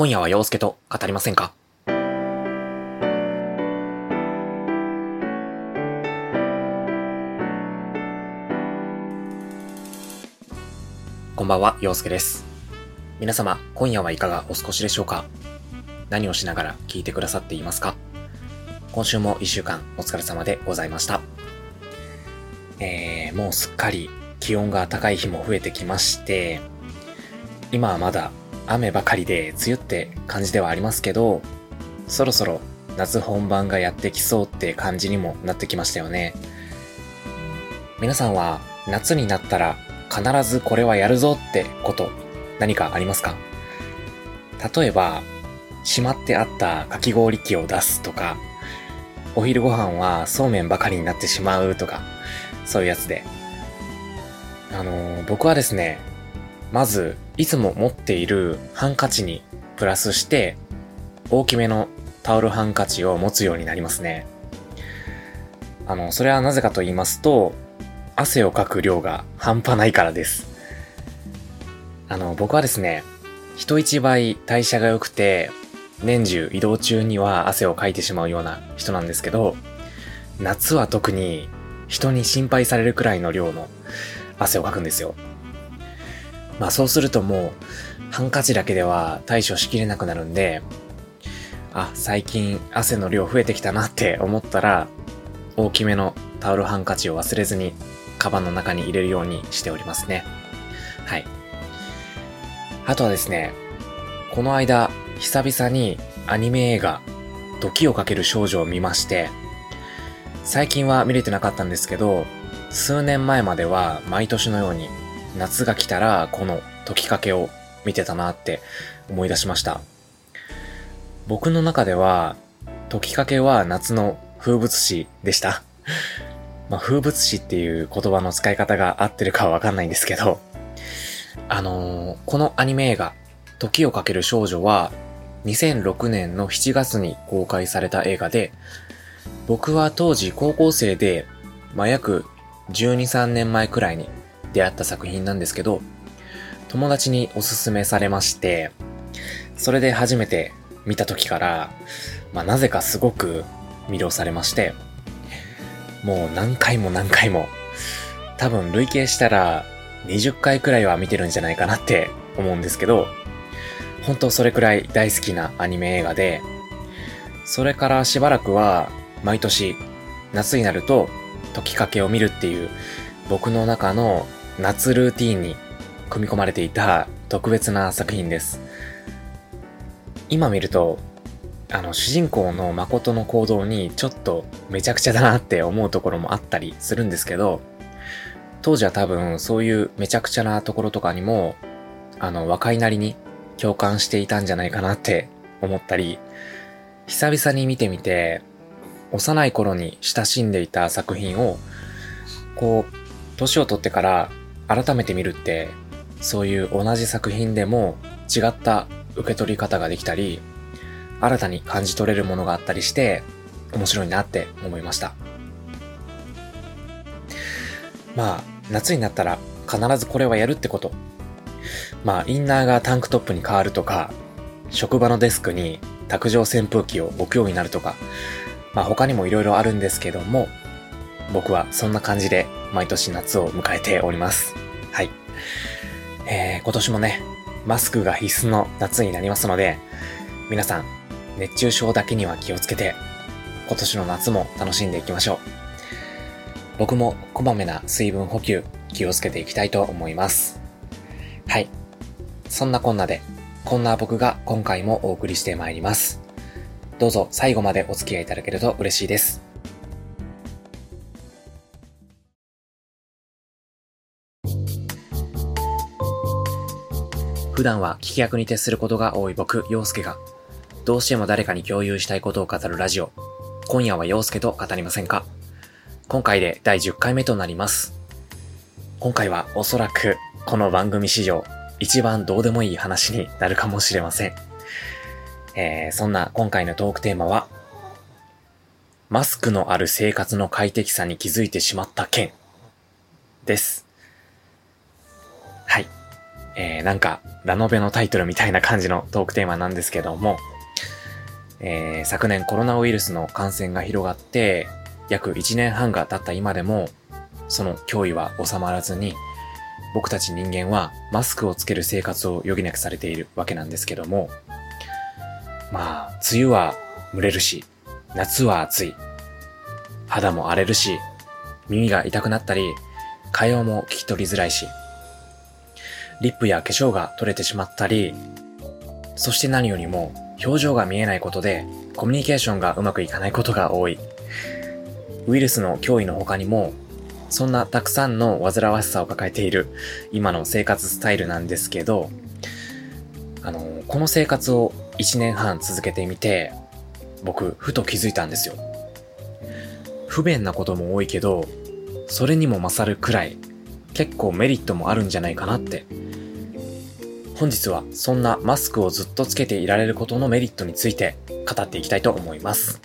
今夜は陽介と語りませんか？こんばんは、陽介です。皆様、今夜はいかがお過ごしでしょうか？何をしながら聞いてくださっていますか？今週も一週間お疲れ様でございました。えー、もうすっかり気温が高い日も増えてきまして、今はまだ雨ばかりで梅雨って感じではありますけど、そろそろ夏本番がやってきそうって感じにもなってきましたよね。皆さんは夏になったら必ずこれはやるぞってこと何かありますか？例えば、しまってあったかき氷機を出すとか、お昼ご飯はそうめんばかりになってしまうとか、そういうやつで。あのー僕はですね、まず、いつも持っているハンカチにプラスして、大きめのタオルハンカチを持つようになりますね。あの、それはなぜかと言いますと、汗をかく量が半端ないからです。あの、僕はですね、人一倍代謝が良くて、年中移動中には汗をかいてしまうような人なんですけど、夏は特に人に心配されるくらいの量の汗をかくんですよ。まあそうするともう、ハンカチだけでは対処しきれなくなるんで、あ、最近汗の量増えてきたなって思ったら、大きめのタオルハンカチを忘れずに、カバンの中に入れるようにしておりますね。はい。あとはですね、この間、久々にアニメ映画、時をかける少女を見まして、最近は見れてなかったんですけど、数年前までは毎年のように夏が来たらこの時かけを見てたなって思い出しました。僕の中では時かけは夏の風物詩でした。まあ風物詩っていう言葉の使い方が合ってるかはわかんないんですけど、あのーこのアニメ映画時をかける少女は2006年の7月に公開された映画で、僕は当時高校生で、まあ、約12、3年前くらいに出会った作品なんですけど、友達におすすめされまして、それで初めて見た時から、まあ、なぜかすごく魅了されまして、もう何回も何回も、多分累計したら20回くらいは見てるんじゃないかなって思うんですけど、本当それくらい大好きなアニメ映画で、それからしばらくは毎年夏になると時かけを見るっていう僕の中の夏ルーティーンに組み込まれていた特別な作品です。今見ると、あの主人公の誠の行動にちょっとめちゃくちゃだなって思うところもあったりするんですけど、当時は多分そういうめちゃくちゃなところとかにも、あの若いなりに共感していたんじゃないかなって思ったり、久々に見てみて、幼い頃に親しんでいた作品を、こう、年を取ってから改めて見るって、そういう同じ作品でも違った受け取り方ができたり、新たに感じ取れるものがあったりして、面白いなって思いました。まあ、夏になったら必ずこれはやるってこと。まあ、インナーがタンクトップに変わるとか、職場のデスクに卓上扇風機を置くようになるとか、まあ他にも色々あるんですけども、僕はそんな感じで毎年夏を迎えております。はい。えー、今年もね、マスクが必須の夏になりますので、皆さん、熱中症だけには気をつけて、今年の夏も楽しんでいきましょう。僕もこまめな水分補給、気をつけていきたいと思います。はい。そんなこんなで、こんな僕が今回もお送りしてまいります。どうぞ最後までお付き合いいただけると嬉しいです。普段は聞き役に徹することが多い僕、陽介が、どうしても誰かに共有したいことを語るラジオ。今夜は陽介と語りませんか今回で第10回目となります。今回はおそらくこの番組史上一番どうでもいい話になるかもしれません。えー、そんな今回のトークテーマは、マスクのある生活の快適さに気づいてしまった件です。えー、なんか、ラノベのタイトルみたいな感じのトークテーマなんですけども、えー、昨年コロナウイルスの感染が広がって、約1年半が経った今でも、その脅威は収まらずに、僕たち人間はマスクをつける生活を余儀なくされているわけなんですけども、まあ、梅雨は蒸れるし、夏は暑い。肌も荒れるし、耳が痛くなったり、会話も聞き取りづらいし、リップや化粧が取れてしまったり、そして何よりも表情が見えないことでコミュニケーションがうまくいかないことが多い。ウイルスの脅威の他にも、そんなたくさんの煩わしさを抱えている今の生活スタイルなんですけど、あの、この生活を1年半続けてみて、僕、ふと気づいたんですよ。不便なことも多いけど、それにも勝るくらい、結構メリットもあるんじゃないかなって本日はそんなマスクをずっとつけていられることのメリットについて語っていきたいと思います。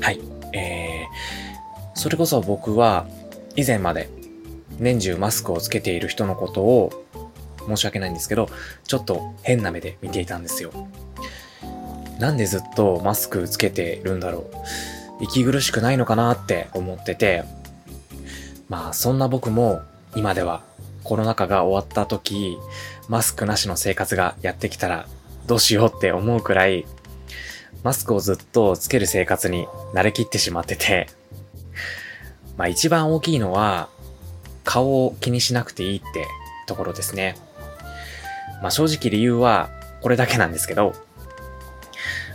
はい。えー、それこそ僕は以前まで年中マスクをつけている人のことを申し訳ないんですけど、ちょっと変な目で見ていたんですよ。なんでずっとマスクつけてるんだろう。息苦しくないのかなって思ってて、まあそんな僕も今ではコロナ禍が終わった時、マスクなしの生活がやってきたらどうしようって思うくらい、マスクをずっとつける生活に慣れきってしまってて、まあ一番大きいのは、顔を気にしなくていいってところですね。まあ正直理由はこれだけなんですけど、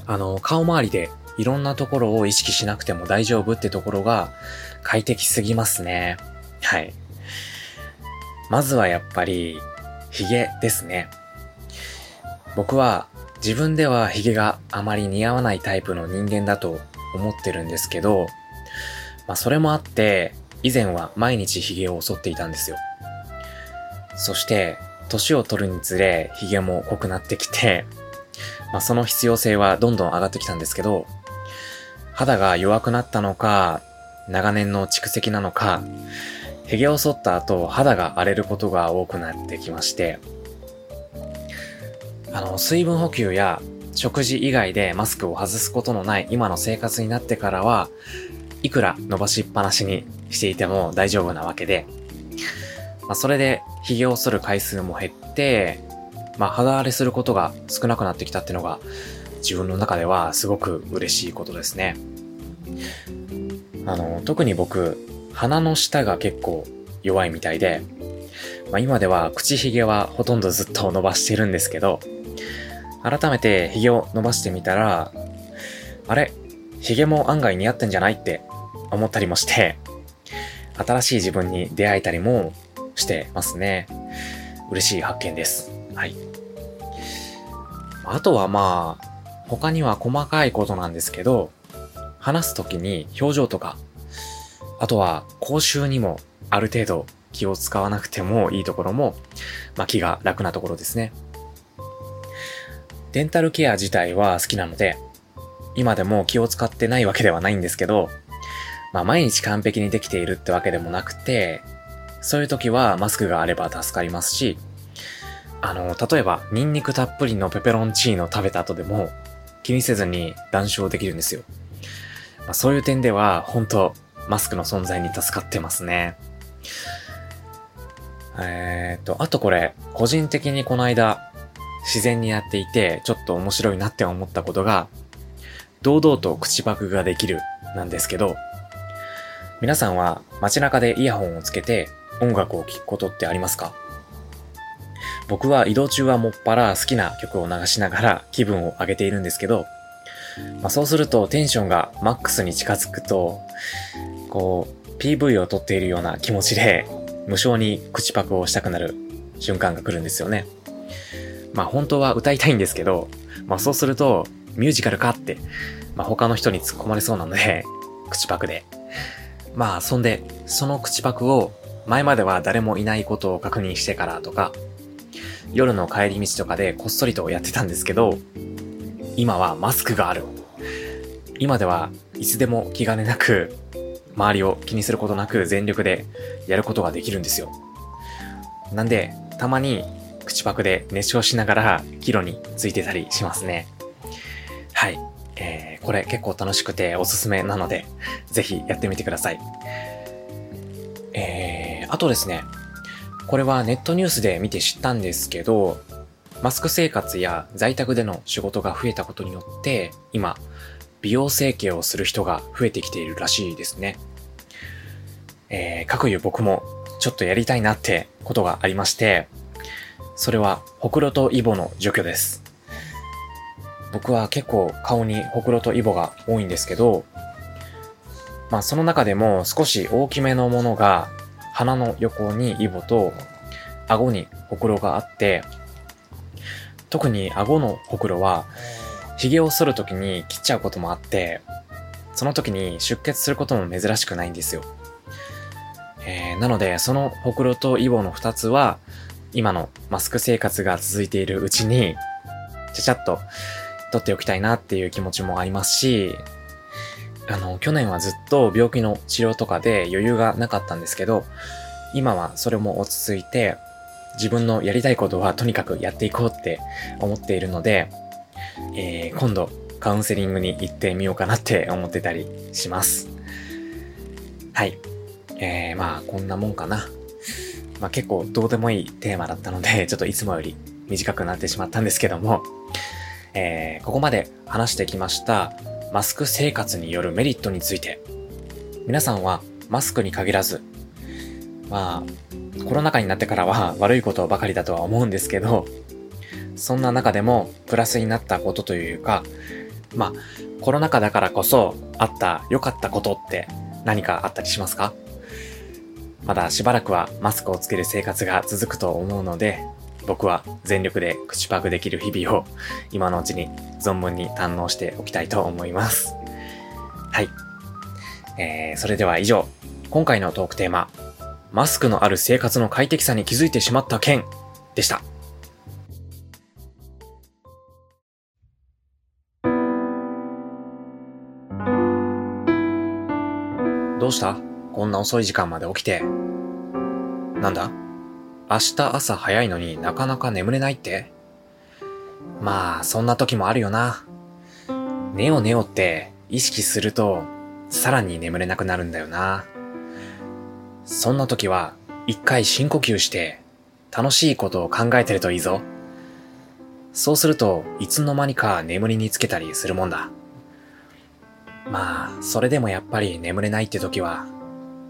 あの、顔周りでいろんなところを意識しなくても大丈夫ってところが快適すぎますね。はい。まずはやっぱり、髭ですね。僕は自分では髭があまり似合わないタイプの人間だと思ってるんですけど、まあそれもあって、以前は毎日髭を剃っていたんですよ。そして、年を取るにつれ、髭も濃くなってきて、まあその必要性はどんどん上がってきたんですけど、肌が弱くなったのか、長年の蓄積なのか、髭を剃った後、肌が荒れることが多くなってきまして、あの、水分補給や食事以外でマスクを外すことのない今の生活になってからは、いくら伸ばしっぱなしにしていても大丈夫なわけで、まあ、それで髭を剃る回数も減って、まあ、肌荒れすることが少なくなってきたってのが、自分の中ではすごく嬉しいことですね。あの、特に僕、鼻の下が結構弱いみたいで、まあ、今では口ひげはほとんどずっと伸ばしてるんですけど、改めてひげを伸ばしてみたら、あれ？ひげも案外似合ってんじゃないって思ったりもして、新しい自分に出会えたりもしてますね。嬉しい発見です。はい。あとはまあ、他には細かいことなんですけど、話すときに表情とかあとは、口臭にもある程度気を使わなくてもいいところも、まあ、気が楽なところですね。デンタルケア自体は好きなので、今でも気を使ってないわけではないんですけど、まあ、毎日完璧にできているってわけでもなくて、そういう時はマスクがあれば助かりますし、あの、例えば、ニンニクたっぷりのペペロンチーノ食べた後でも、気にせずに談笑できるんですよ。まあ、そういう点では、本当マスクの存在に助かってますね。えー、っと、あとこれ、個人的にこの間、自然にやっていて、ちょっと面白いなって思ったことが、堂々と口パクができるなんですけど、皆さんは街中でイヤホンをつけて音楽を聴くことってありますか？僕は移動中はもっぱら好きな曲を流しながら気分を上げているんですけど、まあ、そうするとテンションがマックスに近づくと、こう、PV を撮っているような気持ちで、無性に口パクをしたくなる瞬間が来るんですよね。まあ本当は歌いたいんですけど、まあそうすると、ミュージカルかって、まあ他の人に突っ込まれそうなので、口パクで。まあそんで、その口パクを前までは誰もいないことを確認してからとか、夜の帰り道とかでこっそりとやってたんですけど、今はマスクがある。今ではいつでも気兼ねなく周りを気にすることなく全力でやることができるんですよ。なんで、たまに口パクで熱唱しながら帰路についてたりしますね。はい。えー、これ結構楽しくておすすめなので、ぜひやってみてください。えー、あとですね、これはネットニュースで見て知ったんですけど、マスク生活や在宅での仕事が増えたことによって、今、美容整形をする人が増えてきているらしいですね。えー、かくいう僕もちょっとやりたいなってことがありまして、それは、ほくろとイボの除去です。僕は結構顔にほくろとイボが多いんですけど、まあその中でも少し大きめのものが鼻の横にイボと顎にほくろがあって、特に顎のほくろは髭を剃るときに切っちゃうこともあって、その時に出血することも珍しくないんですよ。えー、なので、そのほくろとイボの二つは、今のマスク生活が続いているうちに、ちゃちゃっと取っておきたいなっていう気持ちもありますし、あの、去年はずっと病気の治療とかで余裕がなかったんですけど、今はそれも落ち着いて、自分のやりたいことはとにかくやっていこうって思っているので、えー、今度カウンセリングに行ってみようかなって思ってたりします。はい。えー、まあ、こんなもんかな。まあ結構どうでもいいテーマだったので、ちょっといつもより短くなってしまったんですけども、えー、ここまで話してきましたマスク生活によるメリットについて、皆さんはマスクに限らず、まあ、コロナ禍になってからは悪いことばかりだとは思うんですけど、そんな中でもプラスになったことというか、まあ、コロナ禍だからこそあった良かったことって何かあったりしますか？まだしばらくはマスクをつける生活が続くと思うので、僕は全力で口パクできる日々を今のうちに存分に堪能しておきたいと思います。はい。えー、それでは以上、今回のトークテーマ、マスクのある生活の快適さに気づいてしまった件でした。どうした？こんな遅い時間まで起きて。なんだ？明日朝早いのになかなか眠れないって？まあ、そんな時もあるよな。寝よ寝よって意識すると、さらに眠れなくなるんだよな。そんな時は、一回深呼吸して、楽しいことを考えてるといいぞ。そうするといつの間にか眠りにつけたりするもんだ。まあ、それでもやっぱり眠れないって時は、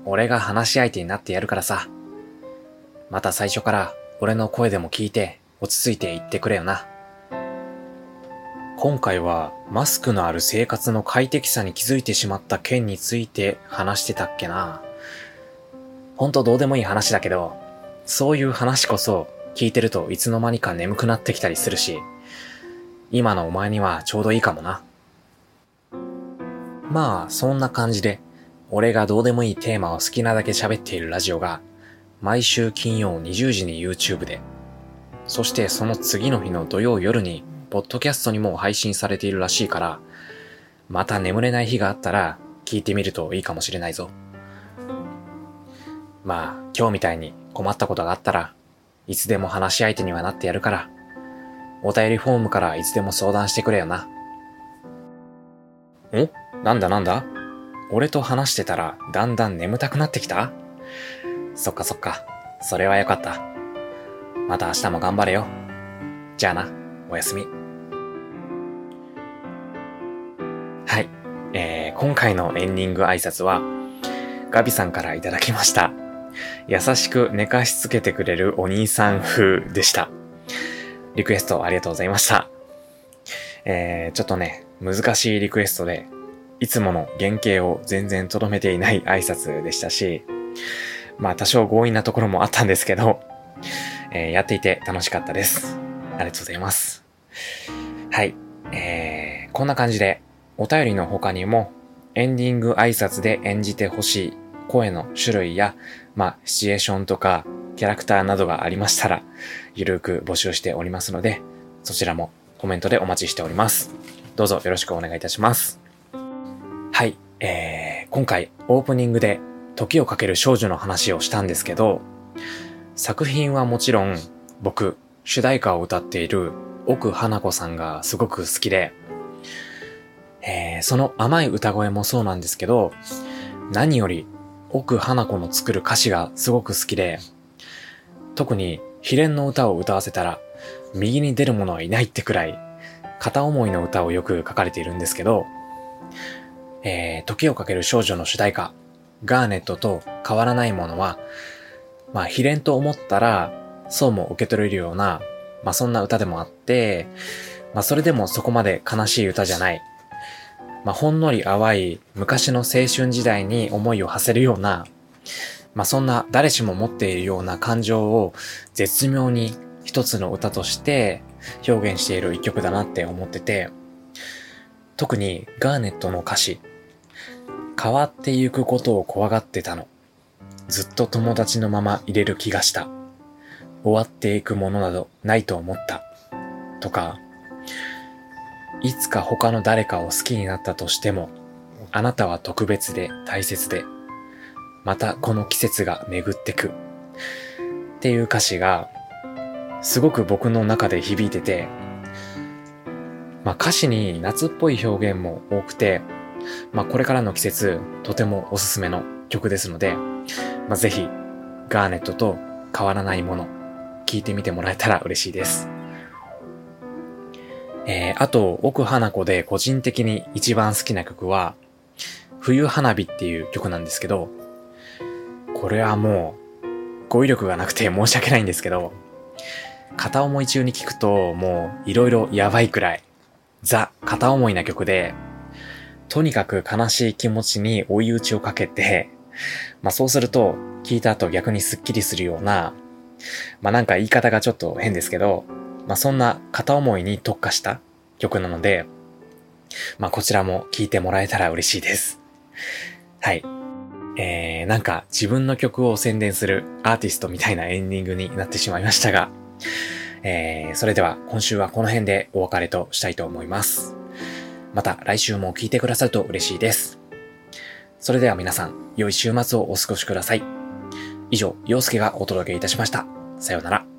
俺が話し相手になってやるからさ。また最初から俺の声でも聞いて落ち着いて言ってくれよな。今回はマスクのある生活の快適さに気づいてしまった件について話してたっけな。ほんとどうでもいい話だけど、そういう話こそ聞いてるといつの間にか眠くなってきたりするし、今のお前にはちょうどいいかもな。まあ、そんな感じで俺がどうでもいいテーマを好きなだけ喋っているラジオが、毎週金曜20時に YouTube で、そしてその次の日の土曜夜に、ポッドキャストにも配信されているらしいから、また眠れない日があったら、聞いてみるといいかもしれないぞ。まあ、今日みたいに困ったことがあったら、いつでも話し相手にはなってやるから、お便りフォームからいつでも相談してくれよな。ん？なんだなんだ？俺と話してたらだんだん眠たくなってきた？そっかそっか。それはよかった。また明日も頑張れよ。じゃあな、おやすみ。はい。えー、今回のエンディング挨拶は、ガビさんからいただきました。優しく寝かしつけてくれるお兄さん風でした。リクエストありがとうございました。えー、ちょっとね、難しいリクエストでいつもの原型を全然とどめていない 挨拶でしたし、まあ多少強引なところもあったんですけど、えー、やっていて楽しかったです。ありがとうございます。はい。えー、こんな感じで、お便りの他にも、エンディング挨拶で演じてほしい声の種類や、まあ、シチュエーションとか、キャラクターなどがありましたら、ゆるく募集しておりますので、そちらもコメントでお待ちしております。どうぞよろしくお願いいたします。はい、えー、今回オープニングで時をかける少女の話をしたんですけど、作品はもちろん僕、主題歌を歌っている奥花子さんがすごく好きで、えー、その甘い歌声もそうなんですけど、何より奥花子の作る歌詞がすごく好きで、特に秘伝の歌を歌わせたら、右に出る者はいないってくらい、片思いの歌をよく書かれているんですけど、えー、時をかける少女の主題歌、ガーネットと変わらないものは、まあ、秘伝と思ったら、そうも受け取れるような、まあ、そんな歌でもあって、まあ、それでもそこまで悲しい歌じゃない。まあ、ほんのり淡い昔の青春時代に思いを馳せるような、まあ、そんな誰しも持っているような感情を絶妙に一つの歌として表現している一曲だなって思ってて、特にガーネットの歌詞、変わってゆくことを怖がってたの。ずっと友達のまま入れる気がした。終わっていくものなどないと思った。とか、いつか他の誰かを好きになったとしても、あなたは特別で大切で、またこの季節が巡ってく。っていう歌詞が、すごく僕の中で響いてて、まあ歌詞に夏っぽい表現も多くて、まあこれからの季節、とてもおすすめの曲ですので、まあぜひ、ガーネットと変わらないもの、聞いてみてもらえたら嬉しいです。えー、あと、奥花子で個人的に一番好きな曲は、冬花火っていう曲なんですけど、これはもう、語彙力がなくて申し訳ないんですけど、片思い中に聞くともう色々やばいくらい、ザ、片思いな曲で、とにかく悲しい気持ちに追い打ちをかけて、まあそうすると、聞いた後逆にスッキリするような、まあなんか言い方がちょっと変ですけど、まあそんな片思いに特化した曲なので、まあこちらも聴いてもらえたら嬉しいです。はい。えー、なんか自分の曲を宣伝するアーティストみたいなエンディングになってしまいましたが、えー、それでは今週はこの辺でお別れとしたいと思います。また来週も聞いてくださると嬉しいです。それでは皆さん、良い週末をお過ごしください。以上、陽介がお届けいたしました。さようなら。